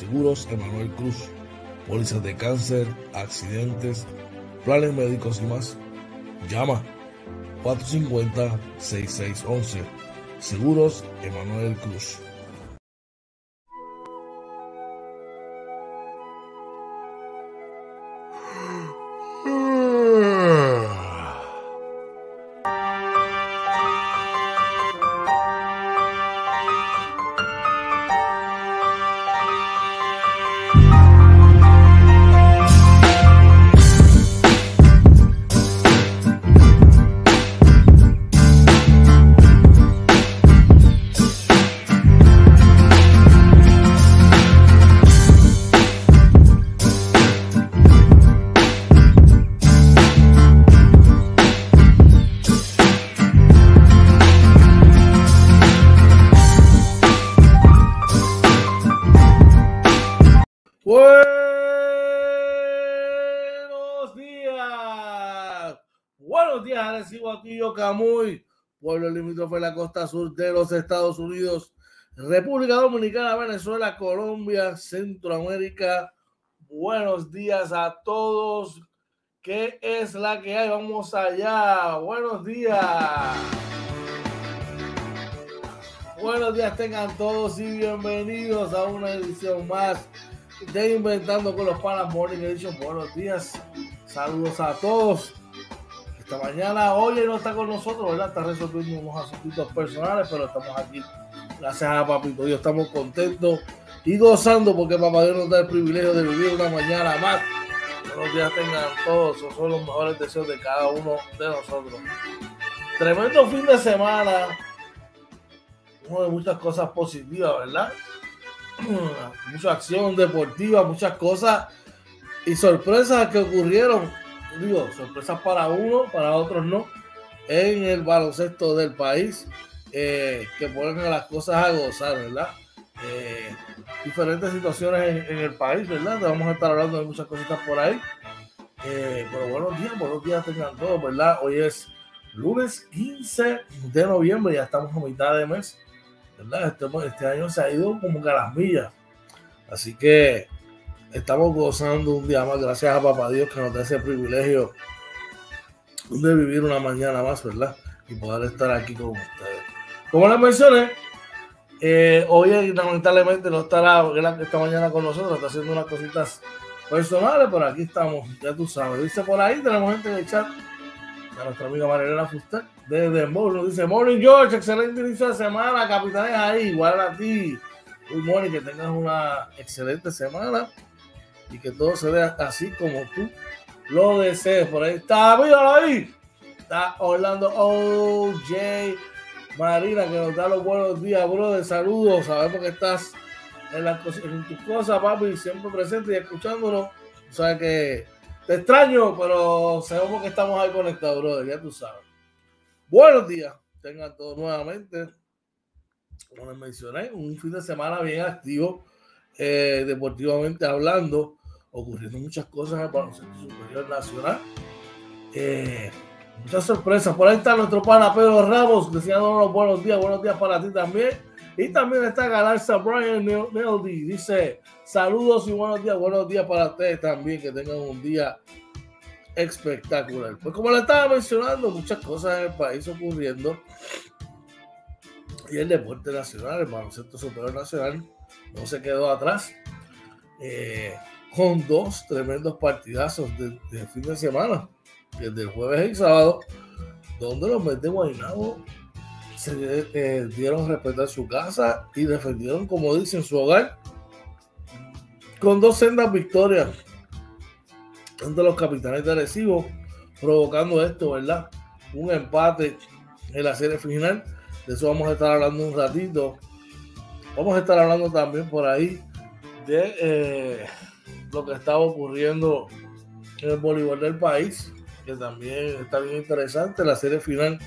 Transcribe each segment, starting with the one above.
Seguros Emanuel Cruz, pólizas de cáncer, accidentes, planes médicos y más. Llama 450-6611. Seguros Emanuel Cruz. Pueblo limítrofe la costa sur de los Estados Unidos, República Dominicana, Venezuela, Colombia, Centroamérica. Buenos días a todos. ¿Qué es la que hay? Vamos allá. Buenos días. Buenos días tengan todos y bienvenidos a una edición más de Inventando con los Panas Morning Edition. Buenos días. Saludos a todos mañana. Oye, no está con nosotros, ¿verdad? Está resolviendo unos asuntos personales, pero estamos aquí. Gracias a Papito Dios, estamos contentos y gozando porque Papá Dios nos da el privilegio de vivir una mañana más. Buenos días tengan todos, son los mejores deseos de cada uno de nosotros. Tremendo fin de semana, uno de muchas cosas positivas, ¿verdad? Mucha acción deportiva, muchas cosas y sorpresas que ocurrieron digo, sorpresas para uno, para otros no, en el baloncesto del país, eh, que ponen a las cosas a gozar, ¿verdad? Eh, diferentes situaciones en, el país, ¿verdad? Vamos a estar hablando de muchas cositas por ahí. Eh, pero buenos días, buenos días tengan todos, ¿verdad? Hoy es lunes 15 de noviembre, ya estamos a mitad de mes, ¿verdad? Este, este año se ha ido como que a las millas. Así que estamos gozando un día más, gracias a Papá Dios que nos da ese privilegio de vivir una mañana más, ¿verdad? Y poder estar aquí con ustedes. Como les mencioné, eh, hoy lamentablemente no estará esta mañana con nosotros, está haciendo unas cositas personales, pero aquí estamos, ya tú sabes. Dice por ahí, tenemos gente en el chat, a nuestra amiga Marilena Fuster, desde nos dice, Morning George, excelente inicio de semana, capitanes ahí, igual a ti. Good morning, que tengas una excelente semana y que todo se vea así como tú lo desees. Por ahí está, míralo ahí. Está Orlando OJ Marina, que nos da los buenos días, brother. Saludos. Sabemos que estás en, la, en tus cosas, papi, siempre presente y escuchándonos. O sea que te extraño, pero sabemos que estamos ahí conectados, brother. Ya tú sabes. Buenos días. Tengan todos nuevamente. Como les mencioné, un fin de semana bien activo, eh, deportivamente hablando ocurriendo muchas cosas en el baloncesto superior nacional. Eh, muchas sorpresas. Por ahí está nuestro pana Pedro Ramos deseándonos buenos días, buenos días para ti también. Y también está Galarza Brian Neldy. Dice saludos y buenos días, buenos días para ustedes también. Que tengan un día espectacular. Pues como le estaba mencionando, muchas cosas en el país ocurriendo. Y el deporte nacional, el baloncesto superior nacional, no se quedó atrás. Eh, con dos tremendos partidazos de, fin de semana, desde el jueves y sábado, donde los Mets de Guaynabo se eh, dieron a respetar su casa y defendieron, como dicen, su hogar, con dos sendas victorias ante los capitanes de Arecibo, provocando esto, ¿verdad? Un empate en la serie final. De eso vamos a estar hablando un ratito. Vamos a estar hablando también por ahí de eh, lo que estaba ocurriendo en el voleibol del país, que también está bien interesante, la serie final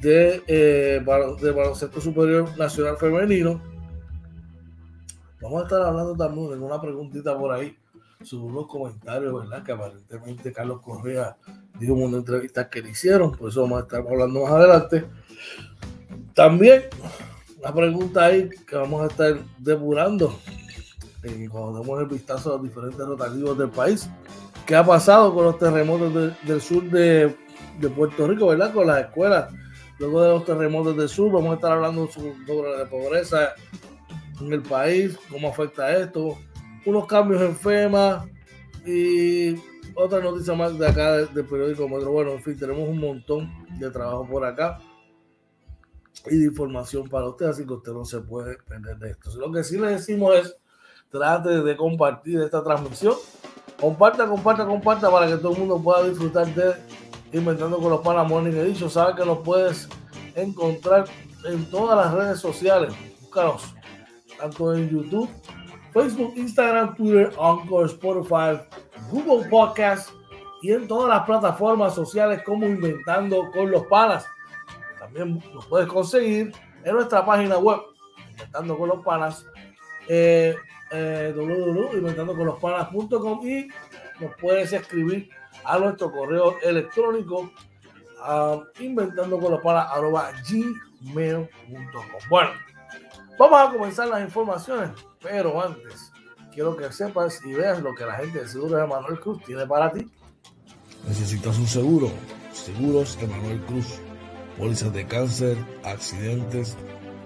de, eh, de baloncesto superior nacional femenino. Vamos a estar hablando también de una preguntita por ahí sobre unos comentarios, ¿verdad? Que aparentemente Carlos Correa dijo una entrevista que le hicieron, por eso vamos a estar hablando más adelante. También una pregunta ahí que vamos a estar depurando eh, cuando demos el vistazo a los diferentes rotativos del país. ¿Qué ha pasado con los terremotos del sur de, Puerto Rico, verdad? Con las escuelas. Luego de los terremotos del sur, vamos a estar hablando sobre la pobreza en el país, cómo afecta esto, unos cambios en FEMA y otra noticia más de acá del, periódico Metro. Bueno, en fin, tenemos un montón de trabajo por acá y de información para usted, así que usted no se puede perder de esto. Lo que sí le decimos es, trate de compartir esta transmisión. Comparta, comparta, comparta para que todo el mundo pueda disfrutar de Inventando con los Panas Morning Edition. Sabe que nos puedes encontrar en todas las redes sociales. Búscanos tanto en YouTube, Facebook, Instagram, Twitter, Encore, Spotify, Google Podcast y en todas las plataformas sociales como Inventando con los Panas. También nos puedes conseguir en nuestra página web, Inventando con los Panas, eh, eh, www.inventandoconlospanas.com y nos puedes escribir a nuestro correo electrónico gmail.com. Bueno, vamos a comenzar las informaciones, pero antes quiero que sepas y veas lo que la gente de Seguros Emanuel Cruz tiene para ti. Necesitas un seguro. Seguros Emanuel Cruz. Pólizas de cáncer, accidentes,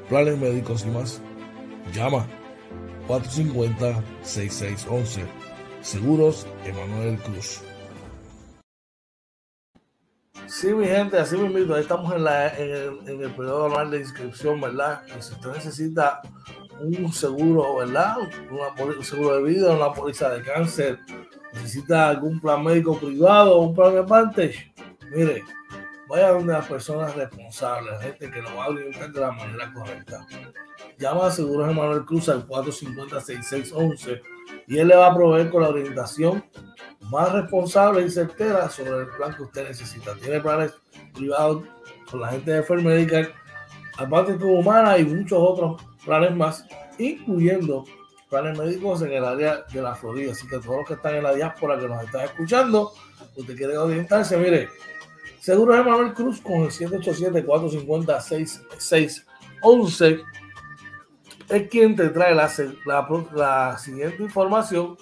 planes médicos y más. Llama 450-6611. Seguros Emanuel Cruz. Sí, mi gente, así. Ahí estamos en, la, en, el, periodo normal de inscripción, ¿verdad? Si usted necesita un seguro, ¿verdad? un seguro de vida, una póliza de cáncer, necesita algún plan médico privado, un plan de Advantage, mire, vaya donde las personas responsables, gente que lo va a orientar de la manera correcta. Llama a Seguros Emanuel Cruz al 450-6611 y él le va a proveer con la orientación más responsable y certera sobre el plan que usted necesita. Tiene planes privados con la gente de Fair Medical, aparte de humana y muchos otros planes más, incluyendo planes médicos en el área de la Florida. Así que todos los que están en la diáspora que nos están escuchando, usted quiere orientarse, mire, Seguro de Manuel Cruz con el 787-450-6611 es quien te trae la, siguiente información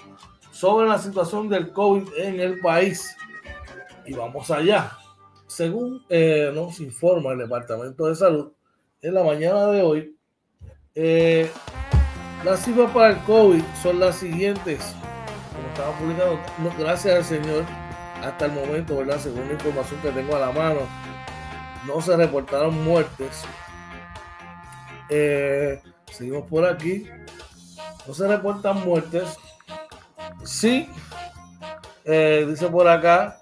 sobre la situación del COVID en el país. Y vamos allá. Según eh, nos informa el Departamento de Salud, en la mañana de hoy, eh, las cifras para el COVID son las siguientes. Como estaba publicando, gracias al Señor, hasta el momento, ¿verdad? Según la información que tengo a la mano, no se reportaron muertes. Eh, seguimos por aquí. No se reportan muertes. Sí, eh, dice por acá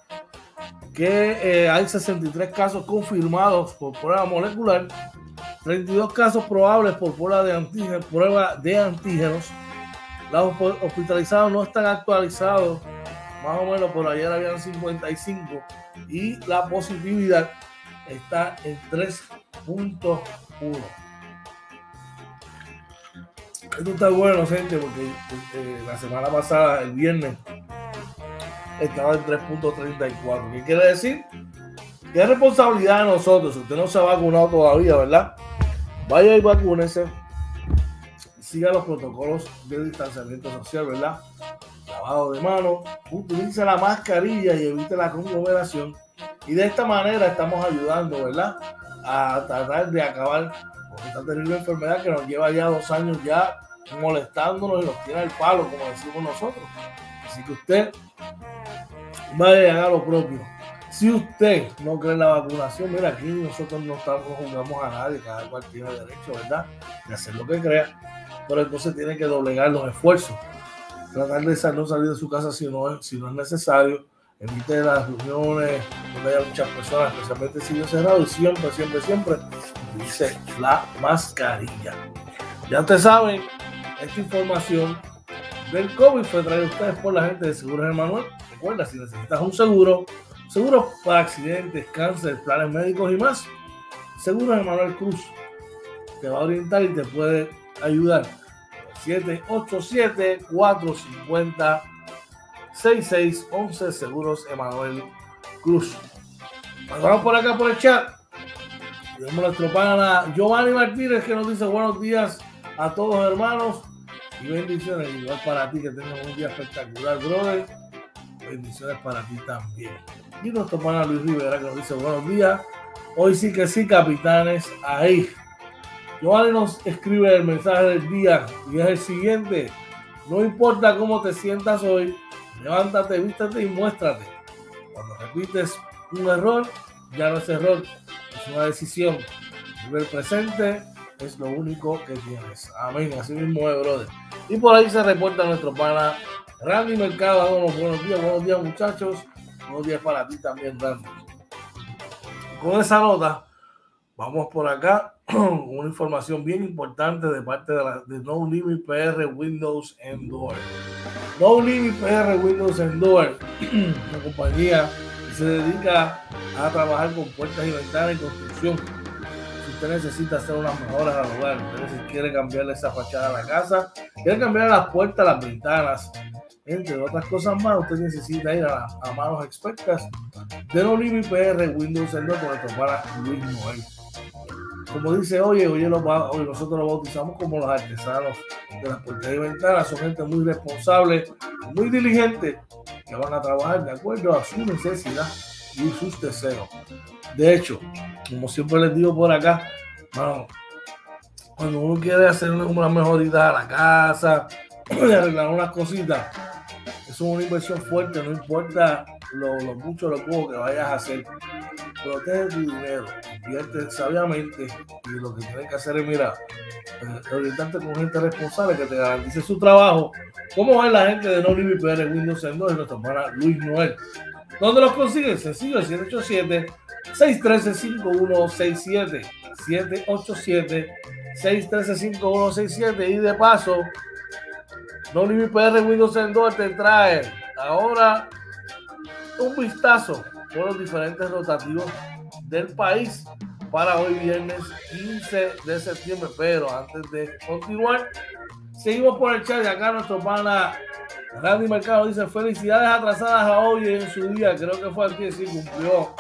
que hay 63 casos confirmados por prueba molecular 32 casos probables por prueba de antígenos, prueba de antígenos. Los hospitalizados no están actualizados, más o menos por ayer habían 55 y la positividad está en 3.1. Esto está bueno, gente, porque eh, la semana pasada, el viernes, estaba en 3.34. ¿Qué quiere decir? Que es responsabilidad de nosotros. Si usted no se ha vacunado todavía, ¿verdad? Vaya y vacúnese. Siga los protocolos de distanciamiento social, ¿verdad? Lavado de manos, utilice la mascarilla y evite la conglomeración. Y de esta manera estamos ayudando, ¿verdad? A tratar de acabar con esta terrible enfermedad que nos lleva ya dos años ya molestándonos y nos tiene el palo, como decimos nosotros. Así que usted vaya haga lo propio si usted no cree en la vacunación, mira, aquí nosotros no, estamos, juzgamos a nadie, cada cual tiene derecho, ¿verdad?, de hacer lo que crea, pero entonces tiene que doblegar los esfuerzos, tratar de no salir de su casa si no es, si no es necesario, evite las reuniones donde haya muchas personas, especialmente si yo cerrado, y siempre, siempre, siempre dice la mascarilla. Ya ustedes saben, esta información del COVID fue traída a ustedes por la gente de Seguros Emanuel. Recuerda, si necesitas un seguro, Seguros para accidentes, cáncer, planes médicos y más. Seguros de Manuel Cruz te va a orientar y te puede ayudar. 787-450-6611 Seguros Emanuel Cruz. Vamos por acá por el chat. Tenemos nuestro pana Giovanni Martínez que nos dice buenos días a todos hermanos. Y bendiciones igual para ti que tengas un día espectacular, brother. Bendiciones para ti también. Y nuestro pana Luis Rivera que nos dice buenos días. Hoy sí que sí, capitanes, ahí. Joan nos escribe el mensaje del día y es el siguiente. No importa cómo te sientas hoy, levántate, vístate y muéstrate. Cuando repites un error, ya no es error, es una decisión. Vive el presente es lo único que tienes. Amén. Así mismo es, brother. Y por ahí se reporta nuestro pana Randy Mercado. Buenos días, buenos días, muchachos. Buenos días para ti también, Randy. Con esa nota, vamos por acá una información bien importante de parte de, No Limit PR Windows Endure. No Limit PR Windows Endure, una compañía que se dedica a trabajar con puertas y ventanas y construcción. Si usted necesita hacer unas mejoras al hogar, usted quiere cambiarle esa fachada a la casa, quiere cambiar las puertas, las ventanas, entre otras cosas más, usted necesita ir a, a manos expertas de No Limit PR Windows Endure con nuestro para Luis Noel como dice, oye, oye, nosotros lo bautizamos como los artesanos de las puertas y ventanas. Son gente muy responsable, muy diligente, que van a trabajar de acuerdo a su necesidad sus deseos. De hecho, como siempre les digo por acá, cuando uno quiere hacer una mejoría a la casa, arreglar unas cositas, es una inversión fuerte, no importa lo, mucho lo poco que vayas a hacer protege tu dinero, invierte sabiamente y lo que tienes que hacer es, mira, eh, orientarte con gente responsable que te garantice su trabajo. ¿Cómo va la gente de No Limit PR Windows en 2 nuestra hermana Luis Noel? ¿Dónde los consiguen? Sencillo, 787 613 5167 787 613 5167 y de paso No Limit PR Windows en 2 te trae ahora un vistazo por los diferentes rotativos del país para hoy viernes 15 de septiembre. Pero antes de continuar, seguimos por el chat de acá nuestro pana Randy Mercado dice felicidades atrasadas a hoy en su día. Creo que fue aquí, sí, cumplió.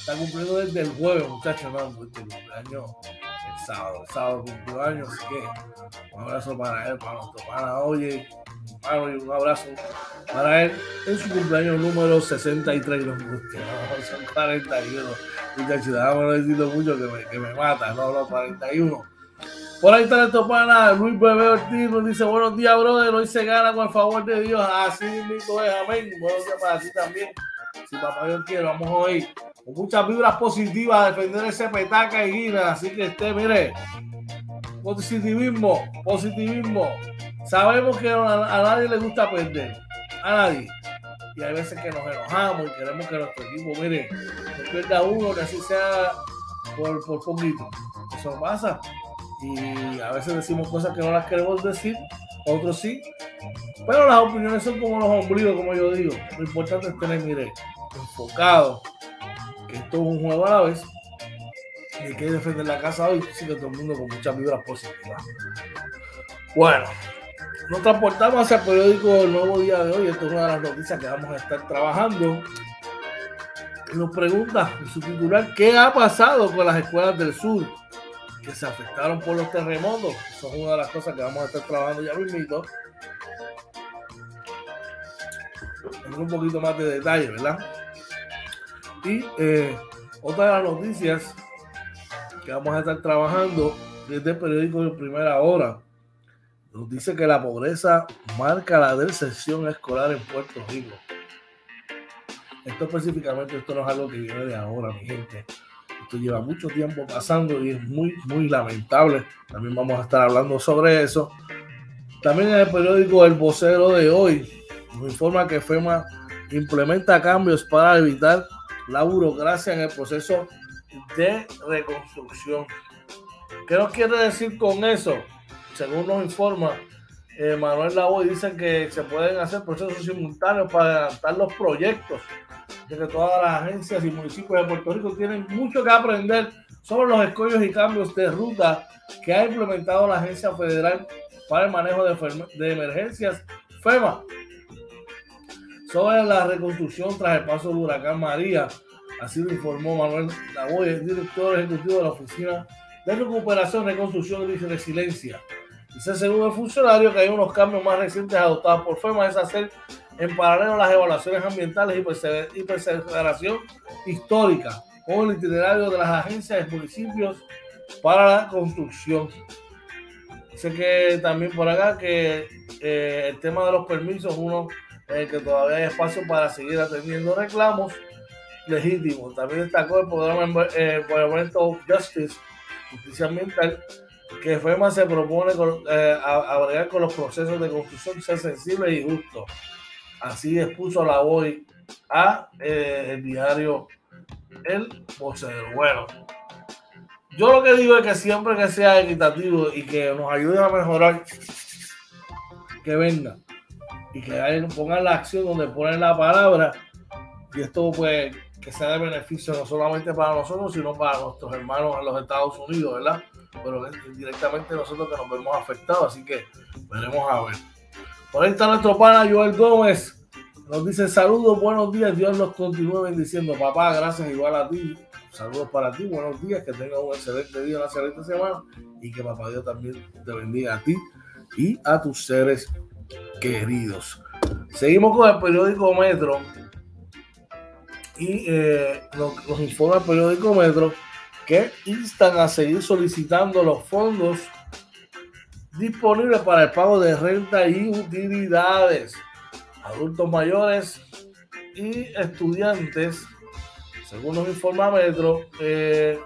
Está cumpliendo desde el jueves, muchachos, no, este cumpleaños el sábado. El sábado cumplió años, así que un abrazo para él, para nuestro pana. Oye, y un abrazo para él en su cumpleaños número 63. No, son 41. Muchachos, déjame decirlo mucho que me, que me mata, no, no, 41. Por ahí está nuestro pana Luis Bebé Ortiz, nos dice buenos días, brother. Hoy se gana con el favor de Dios. Así mismo es, amén. Buenos días para ti también. Si papá Dios quiere, vamos hoy con muchas vibras positivas a defender ese petaca y guina. Así que esté, mire, positivismo, positivismo. Sabemos que a, nadie le gusta perder. A nadie. Y hay veces que nos enojamos y queremos que nuestro equipo, mire, no pierda uno, que así sea por, por poquito. Eso pasa. Y a veces decimos cosas que no las queremos decir, otros sí. Pero las opiniones son como los ombligos, como yo digo. Lo importante es tener, mire, enfocado que esto es un juego a la vez y que defender la casa hoy, sigue todo el mundo con muchas vibras positivas. Bueno, nos transportamos hacia el periódico El Nuevo Día de hoy. Esto es una de las noticias que vamos a estar trabajando. Nos pregunta en su titular qué ha pasado con las escuelas del sur que se afectaron por los terremotos. Eso es una de las cosas que vamos a estar trabajando ya mismito. Un poquito más de detalle, ¿verdad? Y eh, otra de las noticias que vamos a estar trabajando desde el periódico de primera hora nos dice que la pobreza marca la deserción escolar en Puerto Rico. Esto específicamente, esto no es algo que viene de ahora, mi gente. Esto lleva mucho tiempo pasando y es muy, muy lamentable. También vamos a estar hablando sobre eso. También en el periódico El Vocero de hoy nos informa que FEMA implementa cambios para evitar la burocracia en el proceso de reconstrucción. ¿Qué nos quiere decir con eso? Según nos informa eh, Manuel Lavoy, dicen que se pueden hacer procesos simultáneos para adelantar los proyectos, de que todas las agencias y municipios de Puerto Rico tienen mucho que aprender sobre los escollos y cambios de ruta que ha implementado la Agencia Federal para el Manejo de, de Emergencias, FEMA, sobre la reconstrucción tras el paso del huracán María Así lo informó Manuel Lavoy, director ejecutivo de la Oficina de Recuperación, Reconstrucción y Resiliencia. Dice según el funcionario que hay unos cambios más recientes adoptados por FEMA, es hacer en paralelo las evaluaciones ambientales y perseveración histórica con el itinerario de las agencias de municipios para la construcción. Sé que también por acá que eh, el tema de los permisos, uno en que todavía hay espacio para seguir atendiendo reclamos legítimos. También destacó el programa eh, Environmental Justice, Justicia Ambiental, que FEMA se propone con, eh, con los procesos de construcción ser sensibles y justos. Así expuso la voz a eh, el diario El Vocero. Bueno, yo lo que digo es que siempre que sea equitativo y que nos ayude a mejorar, que venga y que pongan la acción donde ponen la palabra y esto pues que sea de beneficio no solamente para nosotros, sino para nuestros hermanos en los Estados Unidos, ¿verdad? Pero directamente nosotros que nos vemos afectados, así que veremos a ver. Por ahí está nuestro pana Joel Gómez. Nos dice saludos, buenos días, Dios los continúe bendiciendo. Papá, gracias igual a ti. Saludos para ti, buenos días, que tengas un excelente día, una excelente semana y que papá Dios también te bendiga a ti y a tus seres queridos. Seguimos con el periódico Metro y eh, nos, nos informa el periódico Metro que instan a seguir solicitando los fondos disponibles para el pago de renta y utilidades adultos mayores y estudiantes, según nos informa Metro, eh,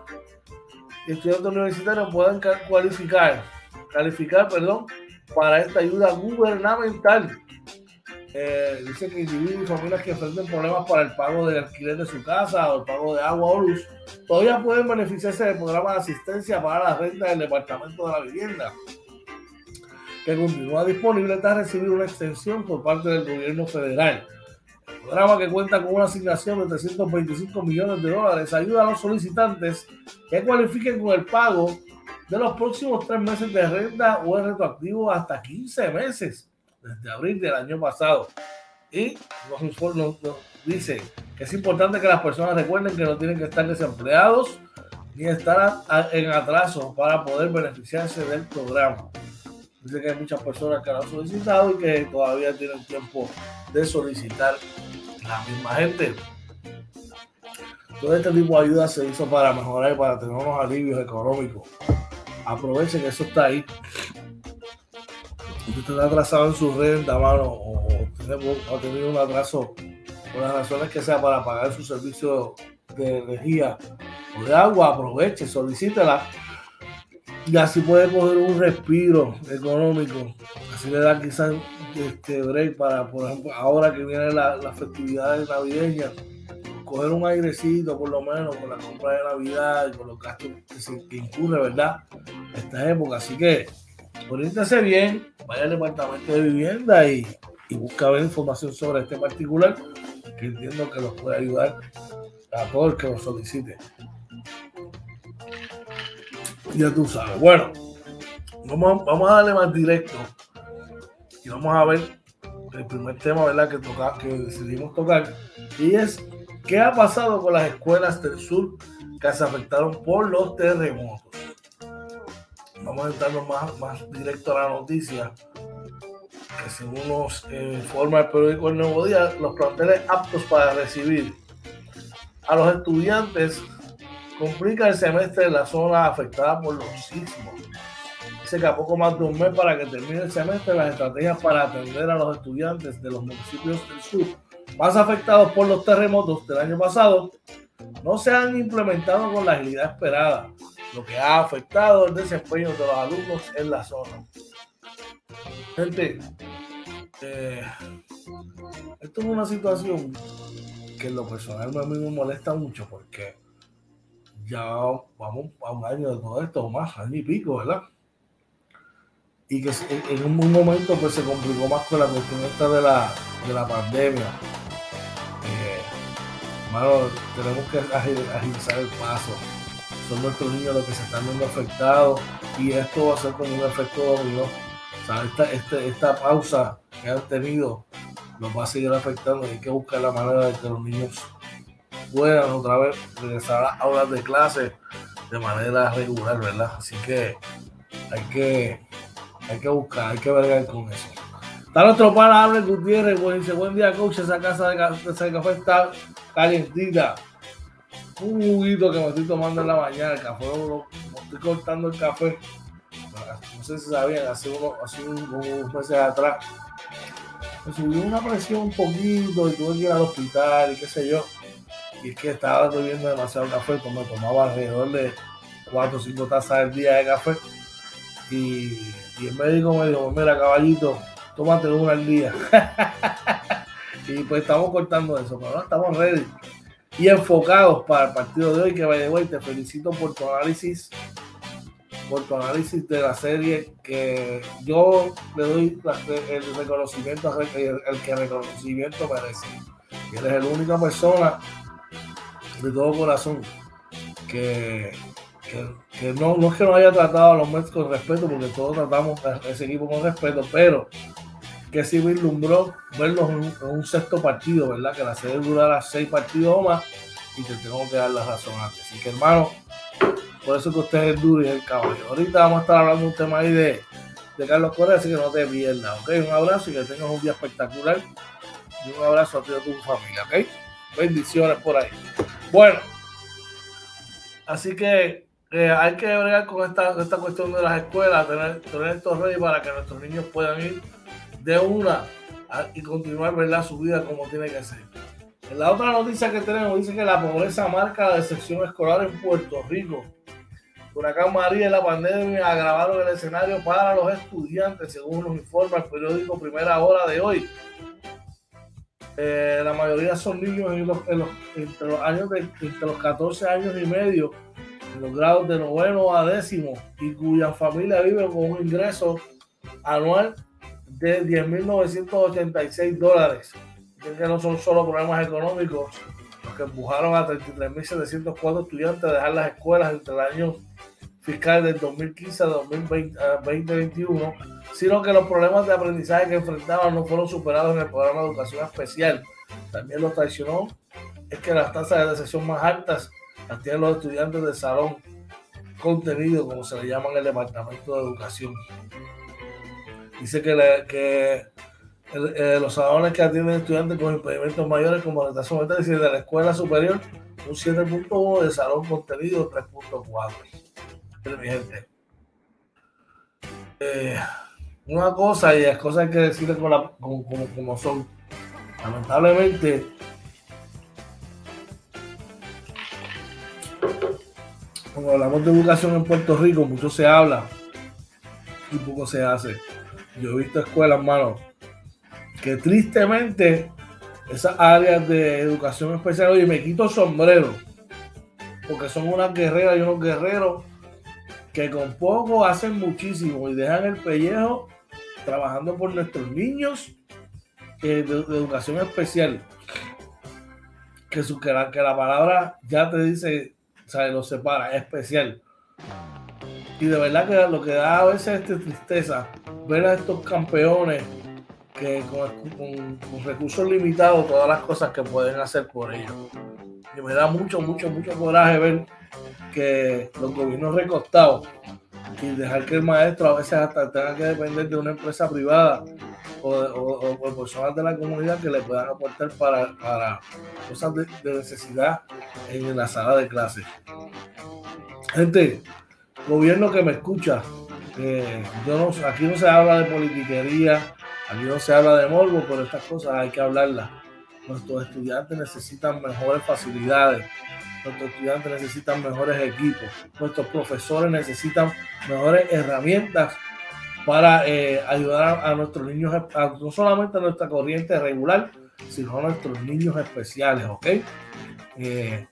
estudiantes universitarios pueden cualificar, calificar, perdón, para esta ayuda gubernamental. Eh, dice que individuos y familias que enfrenten problemas para el pago del alquiler de su casa o el pago de agua o luz, todavía pueden beneficiarse del programa de asistencia para la renta del Departamento de la Vivienda que continúa disponible hasta recibir una extensión por parte del gobierno federal. El programa que cuenta con una asignación de 325 millones de dólares ayuda a los solicitantes que cualifiquen con el pago de los próximos tres meses de renta o es retroactivo hasta 15 meses desde abril del año pasado. Y nos, nos dice que es importante que las personas recuerden que no tienen que estar desempleados ni estar en atraso para poder beneficiarse del programa. Dice que hay muchas personas que lo han solicitado y que todavía tienen tiempo de solicitar la misma gente. Todo este tipo de ayuda se hizo para mejorar y para tener unos alivios económicos. Aprovechen que eso está ahí. Si usted está atrasado en su renta, mano, o, ha tenido un atraso por las razones que sea para pagar su servicio de energía o de agua, aproveche, solicítela y así puede coger un respiro económico. Así le da quizás este break para, por ejemplo, ahora que vienen las festividades navideñas, coger un airecito por lo menos con la compra de Navidad y con los gastos que, incurre, ¿verdad? Esta época. Así que, ponéntese bien, vaya al departamento de vivienda y, y busca ver información sobre este particular, que entiendo que los puede ayudar a todo el que lo solicite. Ya tú sabes. Bueno, vamos, vamos a darle más directo y vamos a ver el primer tema ¿verdad? Que, toca, que decidimos tocar y es qué ha pasado con las escuelas del sur que se afectaron por los terremotos. Vamos a entrar más, más directo a la noticia que según nos eh, informa el periódico El Nuevo Día, los planteles aptos para recibir a los estudiantes complica el semestre en la zona afectada por los sismos. Dice que a poco más de un mes para que termine el semestre, las estrategias para atender a los estudiantes de los municipios del sur más afectados por los terremotos del año pasado no se han implementado con la agilidad esperada, lo que ha afectado el desempeño de los alumnos en la zona. Gente, eh, esto es una situación que en lo personal a mí me molesta mucho porque ya vamos a un año de todo esto, más, año y pico, ¿verdad? Y que en un momento pues se complicó más con la cuestión esta de la, de la pandemia. Eh, tenemos que agilizar el paso. Son nuestros niños los que se están viendo afectados y esto va a ser como un efecto dominó. O sea, esta, este, esta pausa que han tenido nos va a seguir afectando y hay que buscar la manera de que los niños puedan otra vez regresar a aulas de clase de manera regular, ¿verdad? Así que hay que, hay que buscar, hay que ver con eso. Está nuestro pana Abre Gutiérrez, buen día coach, esa casa de, café está calientita. Un juguito que me estoy tomando en la mañana, el café, lo, estoy cortando el café. No sé si sabían, hace, uno, hace unos meses atrás me subió una presión un poquito y tuve que ir al hospital y qué sé yo. Y es que estaba bebiendo demasiado café, como tomaba alrededor de 4 o 5 tazas al día de café. Y, el médico me dijo, mira caballito, tómate una al día. y pues estamos cortando eso, pero no estamos ready y enfocados para el partido de hoy. Que vaya de te felicito por tu análisis, por tu análisis de la serie. Que yo le doy el reconocimiento el que reconocimiento merece. Eres la única persona de todo corazón que, que, no, no es que no haya tratado a los Mets con respeto, porque todos tratamos a ese equipo con respeto, pero que sí vislumbró verlos en, un sexto partido, ¿verdad? Que la serie durara seis partidos o más y te tengo que dar la razón antes. Así que, hermano, por eso que usted es duro y es el caballo. Ahorita vamos a estar hablando de un tema ahí de, de Carlos Correa, así que no te pierdas, ¿ok? Un abrazo y que tengas un día espectacular. Y un abrazo a ti y a tu familia, ¿ok? Bendiciones por ahí. Bueno, así que eh, hay que bregar con esta, esta cuestión de las escuelas, tener, tener estos redes para que nuestros niños puedan ir de una y continuar ¿verdad? su vida como tiene que ser. En la otra noticia que tenemos dice que la pobreza marca la decepción escolar en Puerto Rico. Huracán María y la pandemia agravaron el escenario para los estudiantes, según nos informa el periódico Primera Hora de hoy. Eh, la mayoría son niños en los, entre, los años de, entre los 14 años y medio, en los grados de noveno a décimo, y cuya familia vive con un ingreso anual de 10.986 dólares. Que no son solo problemas económicos los que empujaron a 33.704 estudiantes a dejar las escuelas entre el año fiscal del 2015 a 2021, sino que los problemas de aprendizaje que enfrentaban no fueron superados en el programa de educación especial. También lo traicionó es que las tasas de decepción más altas las tienen los estudiantes del salón contenido, como se le llama en el Departamento de Educación. Dice que, eh, los salones que atienden estudiantes con impedimentos mayores como retraso de la escuela superior, un 7.1 de salón contenido 3.4. Eh, una cosa y las cosas hay que decirles como, como, como son. Lamentablemente, cuando hablamos de educación en Puerto Rico, mucho se habla y poco se hace. Yo he visto escuelas, hermano, que tristemente esas áreas de educación especial, oye, me quito sombrero, porque son unas guerreras y unos guerreros que con poco hacen muchísimo y dejan el pellejo trabajando por nuestros niños eh, de, educación especial. Que, su, que, la, que la palabra ya te dice, o sea, lo separa, especial. Y de verdad que lo que da a veces es tristeza ver a estos campeones que con, recursos limitados, todas las cosas que pueden hacer por ellos. Y me da mucho, mucho, mucho coraje ver que los gobiernos recostados y dejar que el maestro a veces hasta tenga que depender de una empresa privada o, personas de la comunidad que le puedan aportar para, para cosas de, necesidad en la sala de clases. Gente, gobierno que me escucha, yo no, aquí no se habla de politiquería, aquí no se habla de morbo, pero estas cosas hay que hablarlas. Nuestros estudiantes necesitan mejores facilidades, nuestros estudiantes necesitan mejores equipos, nuestros profesores necesitan mejores herramientas para eh, ayudar a, nuestros niños, no solamente a nuestra corriente regular, sino a nuestros niños especiales, ¿ok? Eh,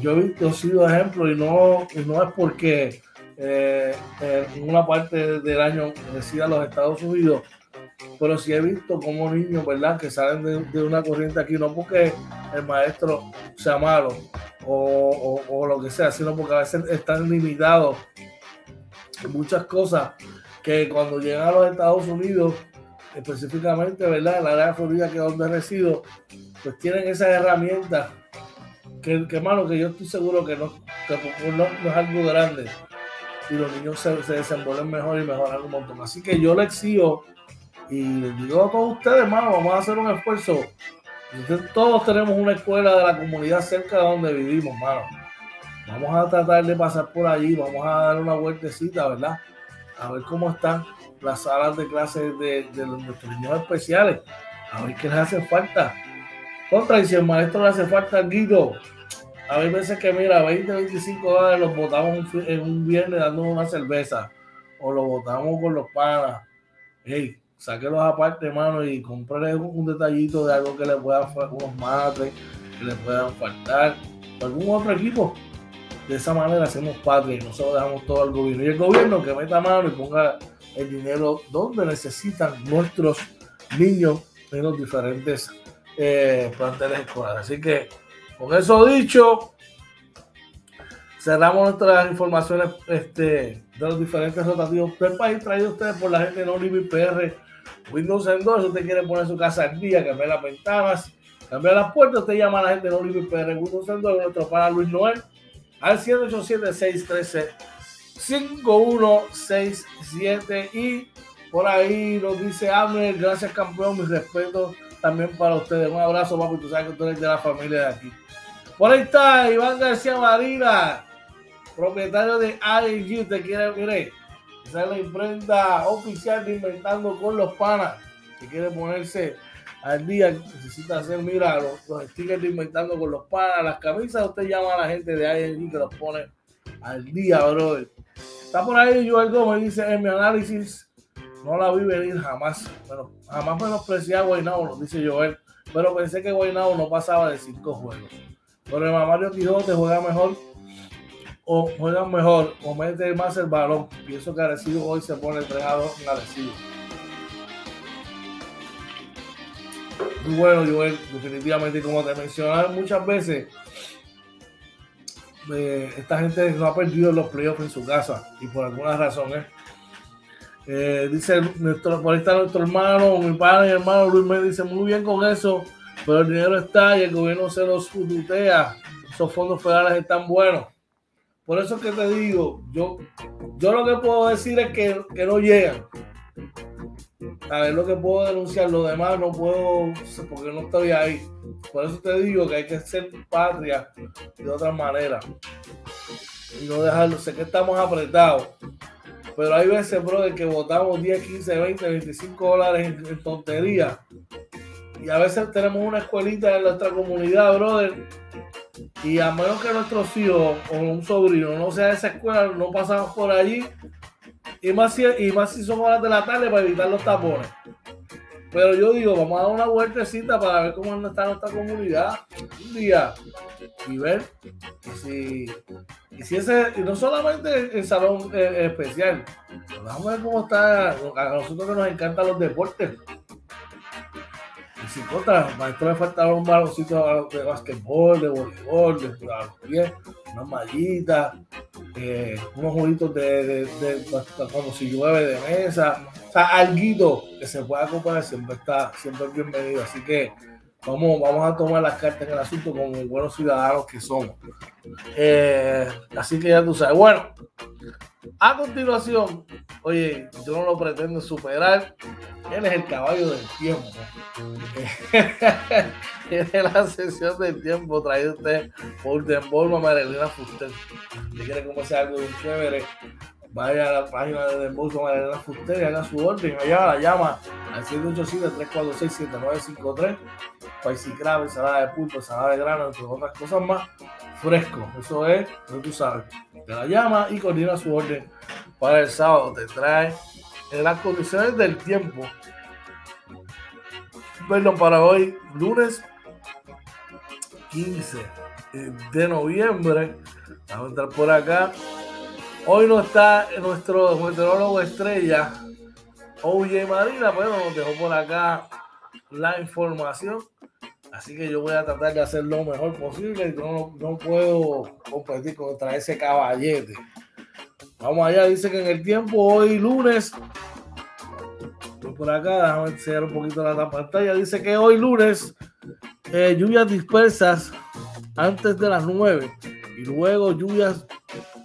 yo he sido ejemplo y no, y no es porque eh, en una parte del año resida los Estados Unidos, pero sí he visto como niños, ¿verdad?, que salen de, una corriente aquí, no porque el maestro sea malo o, o, lo que sea, sino porque a veces están limitados en muchas cosas que cuando llegan a los Estados Unidos, específicamente, ¿verdad?, en la área de Florida, que es donde resido, pues tienen esas herramientas que, que, que yo estoy seguro que no es algo grande y los niños se, se desenvuelven mejor y mejoran un montón. Así que yo le exijo y les digo a todos ustedes, hermano, vamos a hacer un esfuerzo. Todos tenemos una escuela de la comunidad cerca de donde vivimos, hermano. Vamos a tratar de pasar por allí, vamos a dar una vueltecita, ¿verdad? A ver cómo están las salas de clases de, de nuestros niños especiales. A ver qué les hace falta. Contra, y si el maestro le hace falta guido, a veces que mira, 20, 25 dólares los botamos en un viernes dando una cerveza o lo botamos con los panas. Hey, sáquelos aparte, hermano, y comprarle un, detallito de algo que le pueda unos mates, que le puedan faltar, algún otro equipo. De esa manera hacemos patria y nosotros dejamos todo al gobierno. Y el gobierno que meta mano y ponga el dinero donde necesitan nuestros niños en los diferentes eh, planteles escolares. Así que con eso dicho, cerramos nuestras informaciones este, de los diferentes rotativos del país traído ustedes por la gente de No PR. Windows Endorse, usted quiere poner su casa al día, cambiar las ventanas, cambiar las puertas, usted llama a la gente de No PR. Windows Endorse, nuestro para Luis Noel, al 787-613-5167 y por ahí nos dice Abner, gracias campeón, mis respetos también para ustedes. Un abrazo, papi, tú sabes que tú eres de la familia de aquí. Por ahí está Iván García Marina, propietario de AEG. Usted quiere, mire, esa es la imprenta oficial de Inventando con los Panas. Que quiere ponerse al día, necesita hacer, mira, los, stickers de Inventando con los Panas, las camisas. Usted llama a la gente de AEG que los pone al día, brother. Está por ahí Joel Gómez, dice en mi análisis no la vi venir jamás. Bueno, jamás menosprecié a Guaynabo, dice Joel. Pero pensé que Guaynabo no pasaba de cinco juegos. Pero el Mamario Quijote juega mejor o juega mejor o mete más el balón. Pienso que Arecibo hoy se pone 3 a 2 en Arecibo. Muy bueno, Joel, definitivamente, como te mencionaba muchas veces, eh, esta gente no ha perdido los playoffs en su casa y por alguna razón, ¿eh? Eh, dice nuestro, por ahí está nuestro hermano, mi padre y hermano Luis me dice muy bien con eso, pero el dinero está y el gobierno se los tutea. Esos fondos federales están buenos. Por eso que te digo, yo, yo lo que puedo decir es que, que no llegan. A ver lo que puedo denunciar, lo demás no puedo, porque no estoy ahí. Por eso te digo que hay que ser patria de otra manera. Y no dejarlo, sé que estamos apretados pero hay veces, brother, que votamos 10, 15, 20, 25 dólares en, tontería. Y a veces tenemos una escuelita en nuestra comunidad, brother. Y a menos que nuestros hijos o un sobrino no sea de esa escuela, no pasamos por allí. Y más si, y más si son horas de la tarde para evitar los tapones. Pero yo digo, vamos a dar una vueltecita para ver cómo está nuestra comunidad un día y ver si, y si ese, y no solamente el salón eh, especial, vamos a ver cómo está, a nosotros que nos encantan los deportes. Y si contra, maestro le faltaron un baloncito de basquetbol, de voleibol, de, los pies, unas unos juguitos de, de, de, como si llueve de mesa, o sea, algo que se pueda comprar siempre está siempre bienvenido. Así que vamos, vamos a tomar las cartas en el asunto como buenos ciudadanos que somos. Eh, así que ya tú sabes. Bueno, a continuación, oye, yo no lo pretendo superar. Él es el caballo del tiempo. es la sesión del tiempo traído usted por Dembolma Marilena Fuster. Si quiere conocer algo de un chévere, vaya a la página de Dembolma Marilena Fuster y haga su orden. Allá la llama al 787-346-7953. Paisy crab, ensalada de pulpo, ensalada de grano, entre otras cosas más. Fresco, eso es, lo tú sabes. Te la llama y coordina su orden para el sábado. Te trae en las condiciones del tiempo. Perdón, para hoy, lunes 15 de noviembre. Vamos a entrar por acá. Hoy no está nuestro meteorólogo estrella, OJ Marina, pero nos dejó por acá la información. Así que yo voy a tratar de hacer lo mejor posible no, no puedo competir contra ese caballete. Vamos allá, dice que en el tiempo hoy lunes, por acá, déjame enseñar un poquito la pantalla, dice que hoy lunes eh, lluvias dispersas antes de las 9 y luego lluvias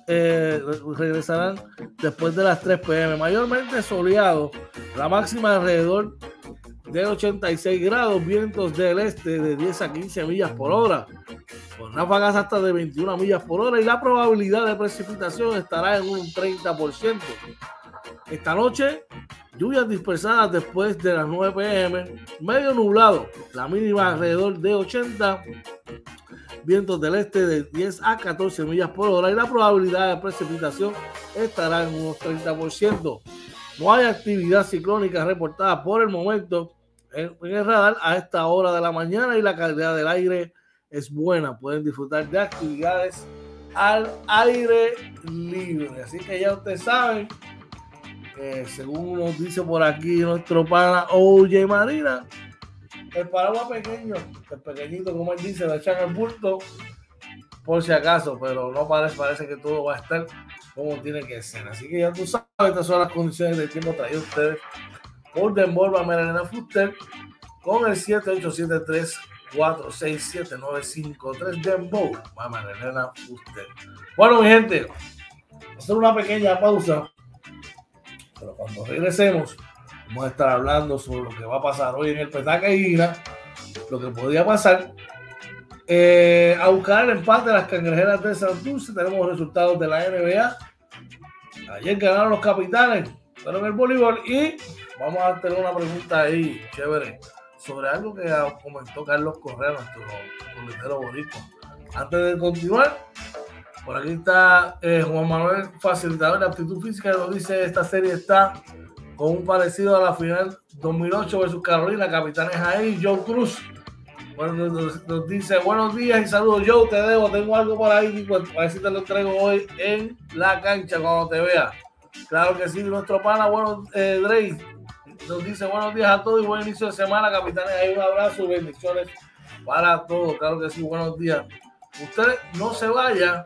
eh, regresarán después de las 3 pm. Mayormente soleado, la máxima alrededor de 86 grados, vientos del este de 10 a 15 millas por hora, con ráfagas hasta de 21 millas por hora y la probabilidad de precipitación estará en un 30%. Esta noche, lluvias dispersadas después de las 9 pm, medio nublado, la mínima alrededor de 80, vientos del este de 10 a 14 millas por hora y la probabilidad de precipitación estará en unos 30%. No hay actividad ciclónica reportada por el momento en, el radar a esta hora de la mañana y la calidad del aire es buena. Pueden disfrutar de actividades al aire libre. Así que ya ustedes saben, según nos dice por aquí nuestro pana Oye Marina, el paraguas pequeño, el pequeñito, como él dice, lo echan el bulto por si acaso, pero no parece, parece que todo va a estar como tiene que ser. Así que ya tú sabes, estas son las condiciones del tiempo traído ustedes por Demorba Merena Fuster con el 7873 467 Dembow Elena Fuster. Bueno, mi gente, hacer una pequeña pausa, pero cuando regresemos, vamos a estar hablando sobre lo que va a pasar hoy en el Petaca Guina, lo que podría pasar. Eh, a buscar el empate de las cangrejeras de Santurce, tenemos los resultados de la NBA. Ayer ganaron los capitanes, pero en el voleibol y vamos a tener una pregunta ahí, chévere, sobre algo que comentó Carlos Correa, nuestro boricua. Antes de continuar, por aquí está eh, Juan Manuel, facilitador de aptitud física, nos dice esta serie está con un parecido a la final 2008 versus Carolina, capitanes ahí, Joe Cruz. Bueno, nos, dice buenos días y saludos. Joe, te debo, tengo algo por ahí, pues, a ver si te lo traigo hoy en la cancha cuando te vea. Claro que sí, nuestro pana, bueno, eh, Drake, nos dice buenos días a todos y buen inicio de semana, capitanes. Hay un abrazo bendiciones para todos. Claro que sí, buenos días. Ustedes no se vayan,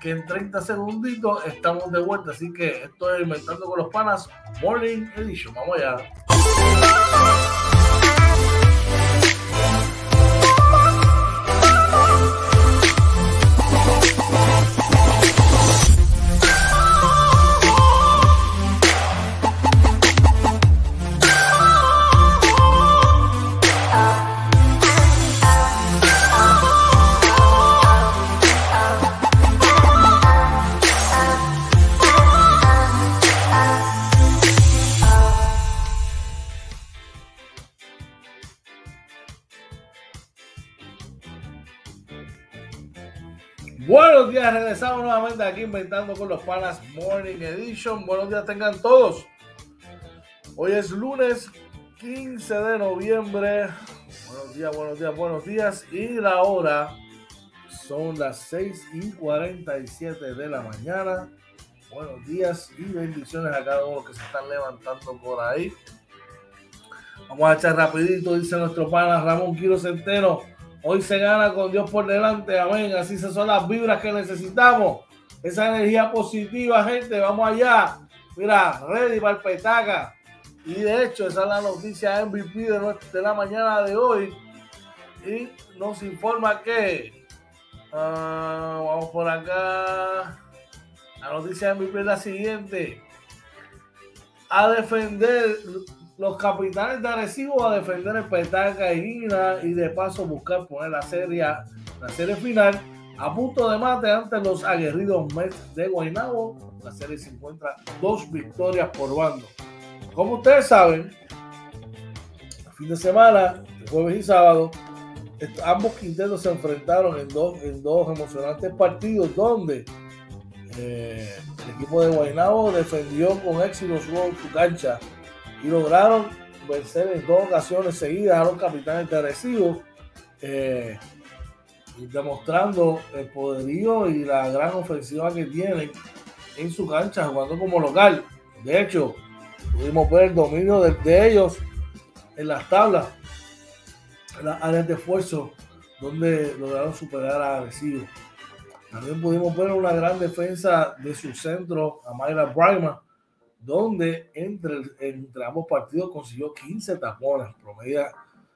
que en 30 segunditos estamos de vuelta. Así que esto es Inventando con los Panas Morning Edition. Vamos allá. Nuevamente aquí inventando con los panas Morning Edition. Buenos días tengan todos. Hoy es lunes 15 de noviembre. Buenos días, buenos días, buenos días. Y la hora son las 6 y 47 de la mañana. Buenos días y bendiciones a cada uno que se están levantando por ahí. Vamos a echar rapidito, dice nuestro pana Ramón Quiro Centeno Hoy se gana con Dios por delante, amén. Así se son las vibras que necesitamos. Esa energía positiva, gente. Vamos allá. Mira, ready para el petaca. Y de hecho, esa es la noticia MVP de, la mañana de hoy. Y nos informa que. Ah, vamos por acá. La noticia MVP es la siguiente. A defender los capitanes de Arecibo a defender el Petaca y y de paso buscar poner la serie, la serie final a punto de mate ante los aguerridos Mets de Guaynabo. La serie se encuentra dos victorias por bando. Como ustedes saben, el fin de semana, jueves y sábado, ambos quintetos se enfrentaron en dos, emocionantes partidos donde eh, el equipo de Guaynabo defendió con éxito su cancha y lograron vencer en dos ocasiones seguidas a los capitanes de Arecibo, eh, demostrando el poderío y la gran ofensiva que tienen en su cancha jugando como local. De hecho, pudimos ver el dominio de, ellos en las tablas, en las áreas de esfuerzo, donde lograron superar a Arecibo. También pudimos ver una gran defensa de su centro, a Mayra Brightman, donde entre, entre ambos partidos consiguió 15 tapones, promedia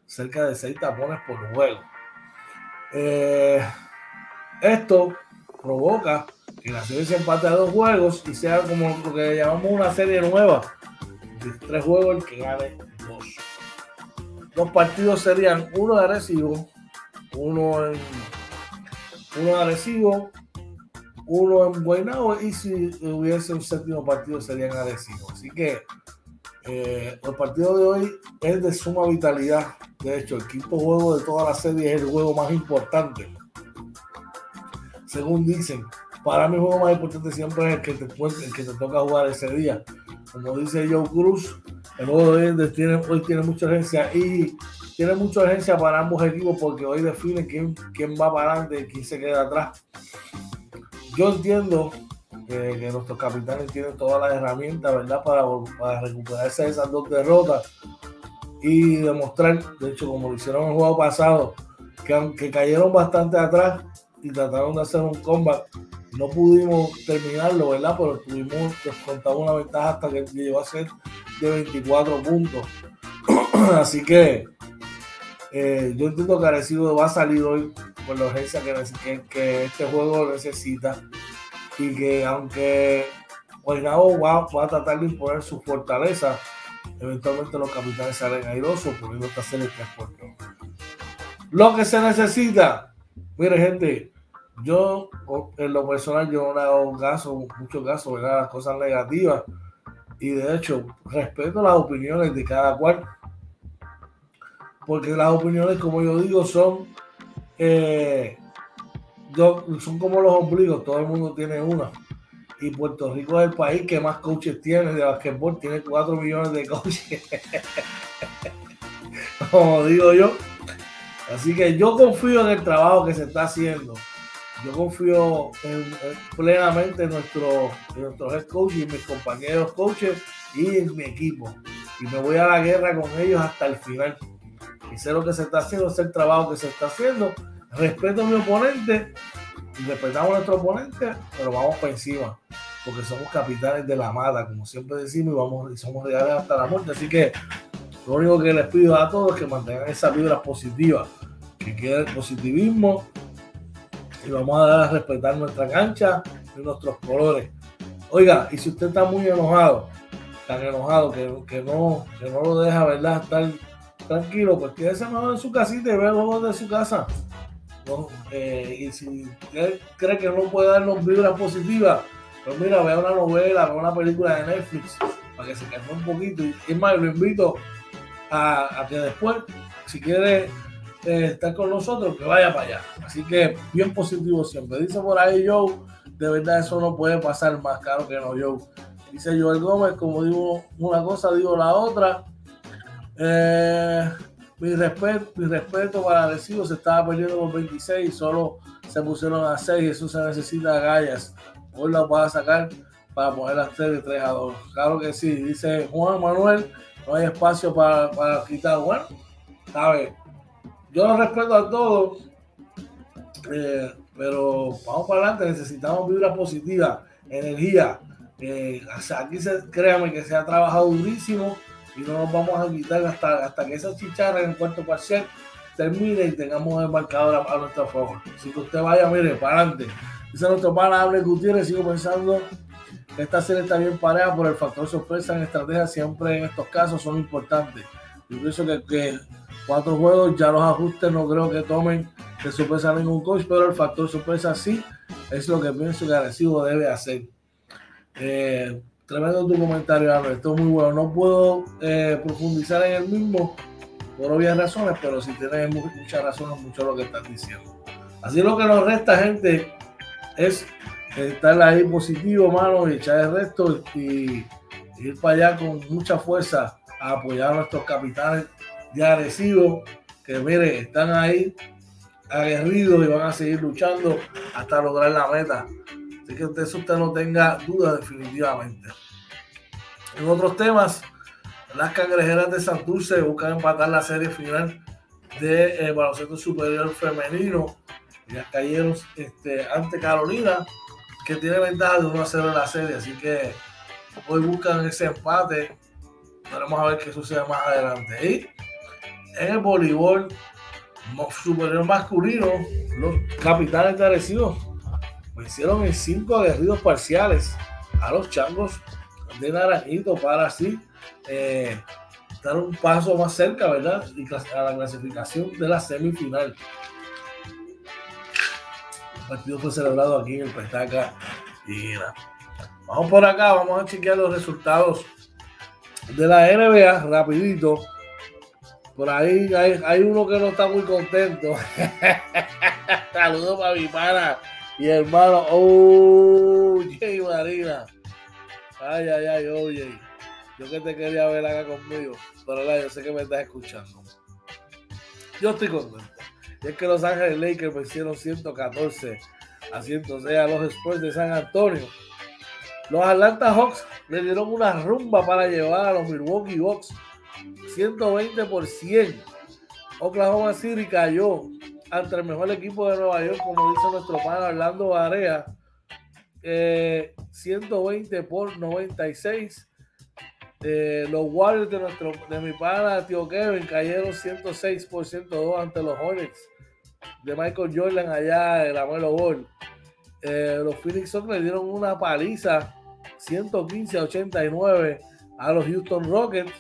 cerca de 6 tapones por juego. Eh, esto provoca que la serie se empate a dos juegos y sea como lo que llamamos una serie nueva. De tres juegos el que gane dos. Los partidos serían uno de Arecibo, uno en uno de Arecibo, uno en Guaynabo y si hubiese un séptimo partido sería en Arecibo. Así que eh, el partido de hoy es de suma vitalidad. De hecho, el quinto juego de toda la serie es el juego más importante. Según dicen, para mí el juego más importante siempre es el que te, toca jugar ese día. Como dice Joe Cruz, el juego de hoy tiene, hoy tiene mucha urgencia y tiene mucha urgencia para ambos equipos porque hoy define quién, quién va para adelante y quién se queda atrás. Yo entiendo que, nuestros capitanes tienen todas las herramientas, ¿verdad? Para, para recuperarse de esas dos derrotas y demostrar, de hecho, como lo hicieron el juego pasado, que aunque cayeron bastante atrás y trataron de hacer un comeback, no pudimos terminarlo, ¿verdad? Pero tuvimos, contaba una ventaja hasta que llegó a ser de 24 puntos. Así que eh, yo entiendo que Arecibo va a salir hoy por la urgencia que, que este juego necesita y que aunque Guaynabo va, va, a tratar de imponer su fortaleza, eventualmente los capitanes salen airosos poniendo esta serie 3 por Lo que se necesita, mire gente, yo en lo personal yo no hago caso, mucho caso, ¿verdad? Las cosas negativas. Y de hecho respeto las opiniones de cada cual. Porque las opiniones como yo digo son eh, son como los ombligos, todo el mundo tiene una. Y Puerto Rico es el país que más coaches tiene de basquetbol, tiene 4 millones de coaches. como digo yo. Así que yo confío en el trabajo que se está haciendo. Yo confío plenamente en nuestro, en nuestro head coach y mis compañeros coaches y en mi equipo. Y me voy a la guerra con ellos hasta el final. Y sé lo que se está haciendo, sé el trabajo que se está haciendo respeto a mi oponente, respetamos a nuestro oponente, pero vamos para encima, porque somos capitanes de la mata, como siempre decimos, y, vamos, somos reales hasta la muerte. Así que lo único que les pido a todos es que mantengan esa vibra positiva, que quede el positivismo, y vamos a dar a respetar nuestra cancha y nuestros colores. Oiga, y si usted está muy enojado, tan enojado que, que no, que no lo deja, ¿verdad? Estar tranquilo, pues quédese mejor en su casita y ve los de su casa. Eh, y si él cree que no puede darnos vibras positivas, pues mira, vea una novela, vea una película de Netflix para que se calme un poquito. Y es más, lo invito a, que después, si quiere eh, estar con nosotros, que vaya para allá. Así que bien positivo siempre. Dice por ahí Joe, de verdad eso no puede pasar más caro que no Joe. Dice Joel Gómez, como digo una cosa, digo la otra. Eh, mi respeto, mi respeto para Arecibo se estaba perdiendo por 26 y solo se pusieron a 6 y eso se necesita gallas. Hoy la va a sacar para poner las 3 de 3 a 2. Claro que sí, dice Juan Manuel, no hay espacio para, para quitar. Bueno, ver, Yo lo respeto a todos, eh, pero vamos para adelante, necesitamos vibra positiva, energía. Eh, aquí se, créame que se ha trabajado durísimo y no nos vamos a quitar hasta, hasta que esa chicharra en el cuarto parcial termine y tengamos el marcador a, nuestra favor. Así que usted vaya, mire, para adelante. Dice nuestro pana Hable Gutiérrez, sigo pensando esta serie está bien pareja por el factor sorpresa en estrategia, siempre en estos casos son importantes. Yo pienso que, que cuatro juegos, ya los ajustes no creo que tomen de sorpresa a ningún coach, pero el factor sorpresa sí es lo que pienso que Arecibo debe hacer. Eh, Tremendo tu comentario, Albert. Esto es muy bueno. No puedo eh, profundizar en el mismo por obvias razones, pero si tienes muchas razones, mucho lo que estás diciendo. Así lo que nos resta, gente, es estar ahí positivo, mano, y echar el resto y, ir para allá con mucha fuerza a apoyar a nuestros capitanes de agresivo que mire, están ahí aguerridos y van a seguir luchando hasta lograr la meta. Así que de eso usted no tenga duda definitivamente. En otros temas, las cangrejeras de Santurce buscan empatar la serie final de eh, baloncesto superior femenino. Y las cayeron este, ante Carolina, que tiene ventaja de 1 a 0 en la serie. Así que hoy buscan ese empate. Veremos a ver qué sucede más adelante. Y en el voleibol superior masculino, los capitanes de Arecibo vencieron en cinco aguerridos parciales a los changos de Naranjito para así eh, dar un paso más cerca, ¿verdad? Y a la clasificación de la semifinal. El partido fue celebrado aquí en el Pestaca y Vamos por acá, vamos a chequear los resultados de la NBA rapidito. Por ahí hay, uno que no está muy contento. Saludos para mi pana y hermano. Oh, Jay Marina. Ay, ay, ay, oye. Yo que te quería ver acá conmigo. Pero la, yo sé que me estás escuchando. Yo estoy contento. Y es que Los Ángeles Lakers vencieron 114 a 106 a los Spurs de San Antonio. Los Atlanta Hawks le dieron una rumba para llevar a los Milwaukee Bucks 120 por 100. Oklahoma City cayó ante el mejor equipo de Nueva York, como dice nuestro pan Orlando Barea, 120 eh, por 96. Eh, los Warriors de nuestro de mi pana tío Kevin cayeron 106 por 102 ante los Hornets de Michael Jordan allá en la Melo Ball. Eh, los Phoenix Suns le dieron una paliza 115 a 89 a los Houston Rockets.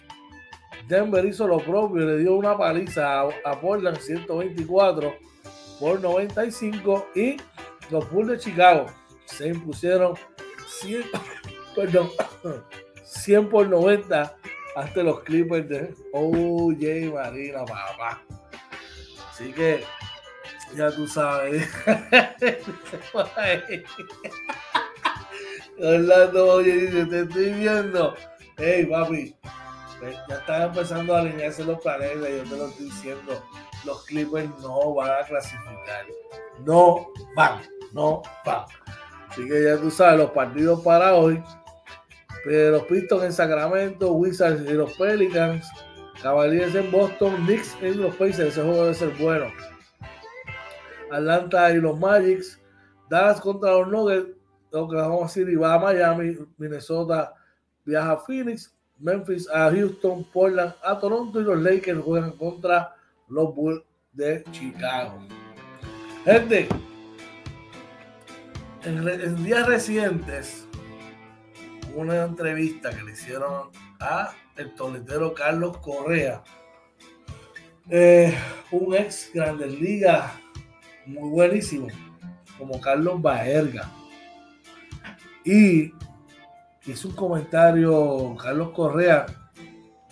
Denver hizo lo propio, le dio una paliza a, Portland 124 por 95 y los Bulls de Chicago se impusieron 100, perdón, 100 por 90 ante los Clippers de OJ Marina, papá. Así que ya tú sabes. Orlando oye dice, te estoy viendo. Hey, papi, pues, ya están empezando a alinearse los planetas, yo te lo estoy diciendo. Los Clippers no van a clasificar. No van, no van. Así que ya tú sabes, los partidos para hoy. Pero los Pistons en Sacramento, Wizards y los Pelicans, Cavaliers en Boston, Knicks en los Pacers, ese juego debe ser bueno. Atlanta y los Magics, Dallas contra los Nuggets, Oklahoma City va a Miami, Minnesota viaja a Phoenix, Memphis a Houston, Portland a Toronto y los Lakers juegan contra los Bulls de Chicago. Gente, en, días recientes, una entrevista que le hicieron a el Carlos Correa, eh, un ex Grandes Ligas muy buenísimo, como Carlos Baerga y hizo un comentario Carlos Correa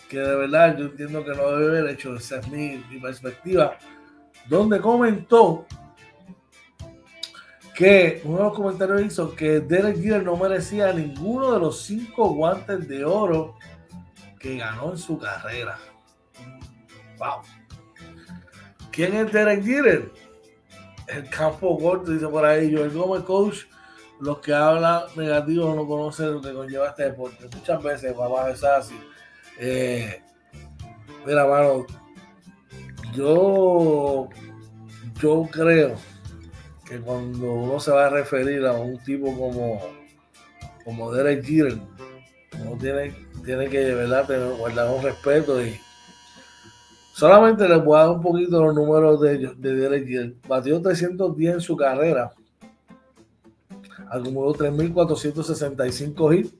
que de verdad yo entiendo que no debe haber hecho, esa es mi, perspectiva, donde comentó que uno de los comentarios hizo que Derek Jeter no merecía ninguno de los cinco guantes de oro que ganó en su carrera. Wow. ¿Quién es Derek Jeter? El campo corto, dice por ahí, yo el Gómez Coach los que hablan negativo no conocen lo que conlleva este deporte. Muchas veces, papá, es así. Eh, mira, mano, yo, yo creo que cuando uno se va a referir a un tipo como, como Derek Jeter, uno tiene, tiene que, verdad, guardar un respeto y solamente les voy a dar un poquito los números de, de Derek Jeter. Batió 310 en su carrera acumuló 3.465 hits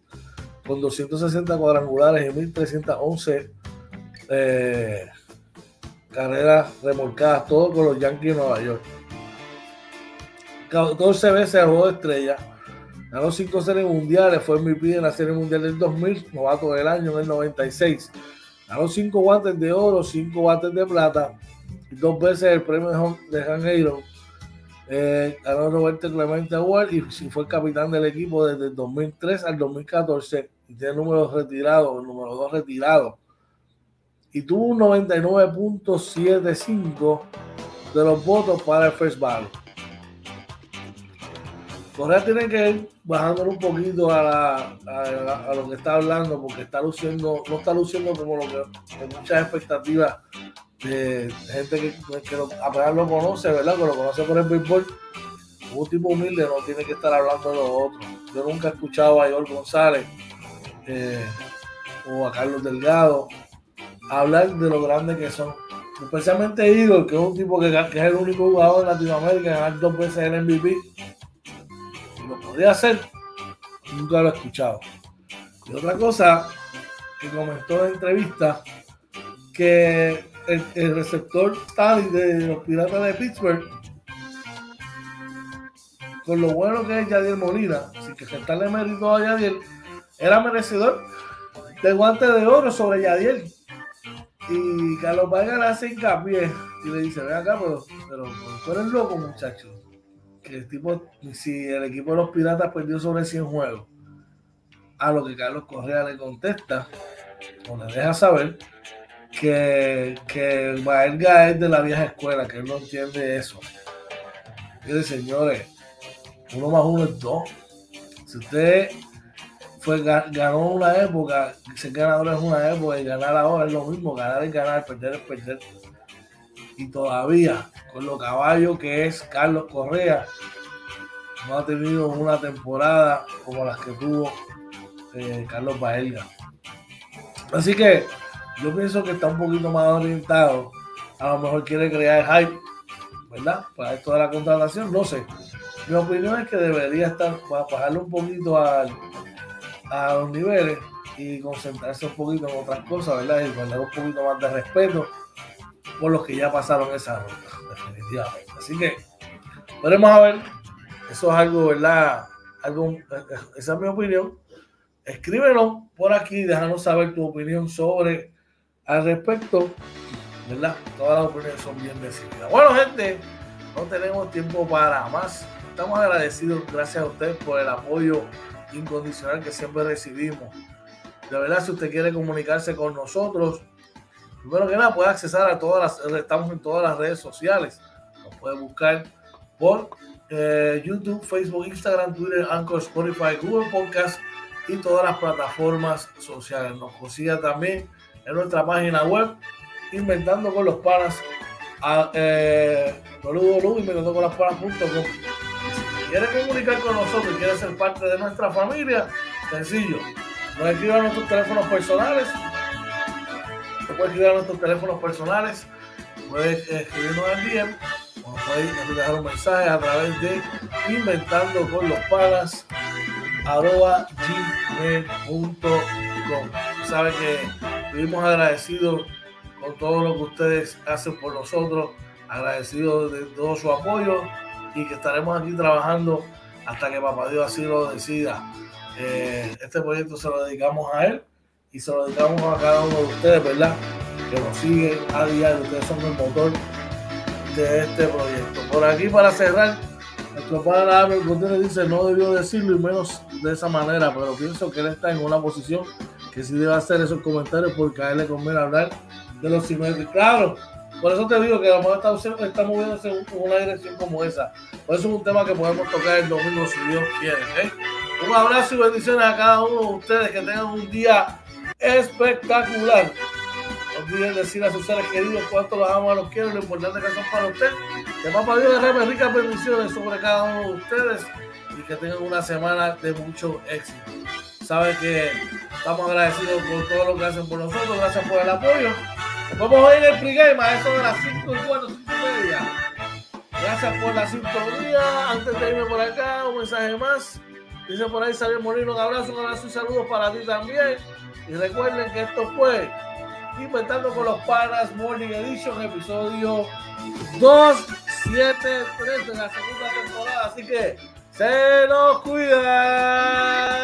con 260 cuadrangulares y 1.311 eh, carreras remolcadas, todo con los Yankees de Nueva York. 14 veces jugó de estrella, ganó 5 series mundiales, fue MVP en la serie mundial del 2000, novato del año en el 96. Ganó 5 guantes de oro, 5 guantes de plata y dos veces el premio de Han Aaron eh, ganó Roberto Clemente Award y fue capitán del equipo desde el 2003 al 2014 y tiene números retirados, número 2 retirado. Y tuvo un 99.75 de los votos para el First Ballot. Correa tiene que ir bajándole un poquito a, lo que está hablando porque está luciendo, no está luciendo como lo que muchas expectativas de gente que, que lo, apenas lo conoce, ¿verdad? Que lo conoce por el béisbol. Un tipo humilde no tiene que estar hablando de los otros. Yo nunca he escuchado a Ivor González eh, o a Carlos Delgado hablar de lo grande que son. Especialmente Igor, que es un tipo que, es el único jugador de Latinoamérica en ganar dos veces el MVP. Podría ser, nunca lo he escuchado. Y otra cosa que comentó en entrevista, que el, receptor tal de los Piratas de Pittsburgh, con lo bueno que es Yadier Molina, sin que restarle mérito a Yadier, era merecedor de guante de oro sobre Yadier. Y Carlos Vargas le hace hincapié y le dice, ven acá, pero, pero, tú eres loco, muchacho. Que el tipo, si el equipo de los Piratas perdió sobre 100 juegos, a lo que Carlos Correa le contesta, o le deja saber, que, que es de la vieja escuela, que él no entiende eso. Dice, señores, uno más uno es dos. Si usted fue, ganó una época, ser ganador es una época y ganar ahora es lo mismo, ganar es ganar, perder es perder. Y todavía, con lo caballo que es Carlos Correa, no ha tenido una temporada como las que tuvo eh, Carlos Baelga. Así que yo pienso que está un poquito más orientado. A lo mejor quiere crear hype, ¿verdad? Para esto de la contratación, no sé. Mi opinión es que debería estar, bajarle un poquito a, a los niveles y concentrarse un poquito en otras cosas, ¿verdad? Y guardar un poquito más de respeto por los que ya pasaron esa ruta, definitivamente. Así que veremos a ver. Eso es algo, ¿verdad? Algo, esa es mi opinión. Escríbelo por aquí, déjanos saber tu opinión sobre al respecto, ¿verdad? Todas las opiniones son bien decididas. Bueno, gente, no tenemos tiempo para más. Estamos agradecidos, gracias a ustedes por el apoyo incondicional que siempre recibimos. De verdad, si usted quiere comunicarse con nosotros, primero que nada puede accesar a todas las, estamos en todas las redes sociales. Nos puede buscar por eh, YouTube, Facebook, Instagram, Twitter, Anchor, Spotify, Google Podcast y todas las plataformas sociales. Nos consiga también en nuestra página web, inventando con los panas, a, eh, inventando con las panas.com. Si quiere comunicar con nosotros y quiere ser parte de nuestra familia, sencillo, nos escriban nuestros teléfonos personales. Se puede escribir a nuestros teléfonos personales, puede escribirnos al DM o nos puede dejar un mensaje a través de inventando con los panas arroba gmail.com. Sabe que vivimos agradecidos con todo lo que ustedes hacen por nosotros, agradecidos de todo su apoyo y que estaremos aquí trabajando hasta que Papá Dios así lo decida. Eh, este proyecto se lo dedicamos a él y se lo dedicamos a cada uno de ustedes, ¿verdad? Que nos siguen a diario, ustedes son el motor de este proyecto. Por aquí para cerrar, nuestro padre Abel Gutiérrez dice, no debió decirlo y menos de esa manera, pero pienso que él está en una posición que sí debe hacer esos comentarios porque a él le conviene hablar de los simétricos. Claro, por eso te digo que la está, está moviéndose en una dirección como esa. Por eso es un tema que podemos tocar el domingo si Dios quiere. Un abrazo y bendiciones a cada uno de ustedes. Que tengan un día espectacular. No olviden decir a sus seres queridos cuánto los amo, los quiero, lo importante que son para usted. Que Papá Dios derrame ricas bendiciones sobre cada uno de ustedes y que tengan una semana de mucho éxito. Sabe que estamos agradecidos por todo lo que hacen por nosotros, gracias por el apoyo. Nos vemos hoy en el pregame a eso de las 5 y 4, 5 y media. Gracias por la sintonía. Antes de irme por acá, un mensaje más. Dice por ahí Xavier Molino, un abrazo, un abrazo y saludos para ti también. Y recuerden que esto fue Inventando con los Panas Morning Edition, episodio 273 de la segunda temporada. Así que se nos cuida.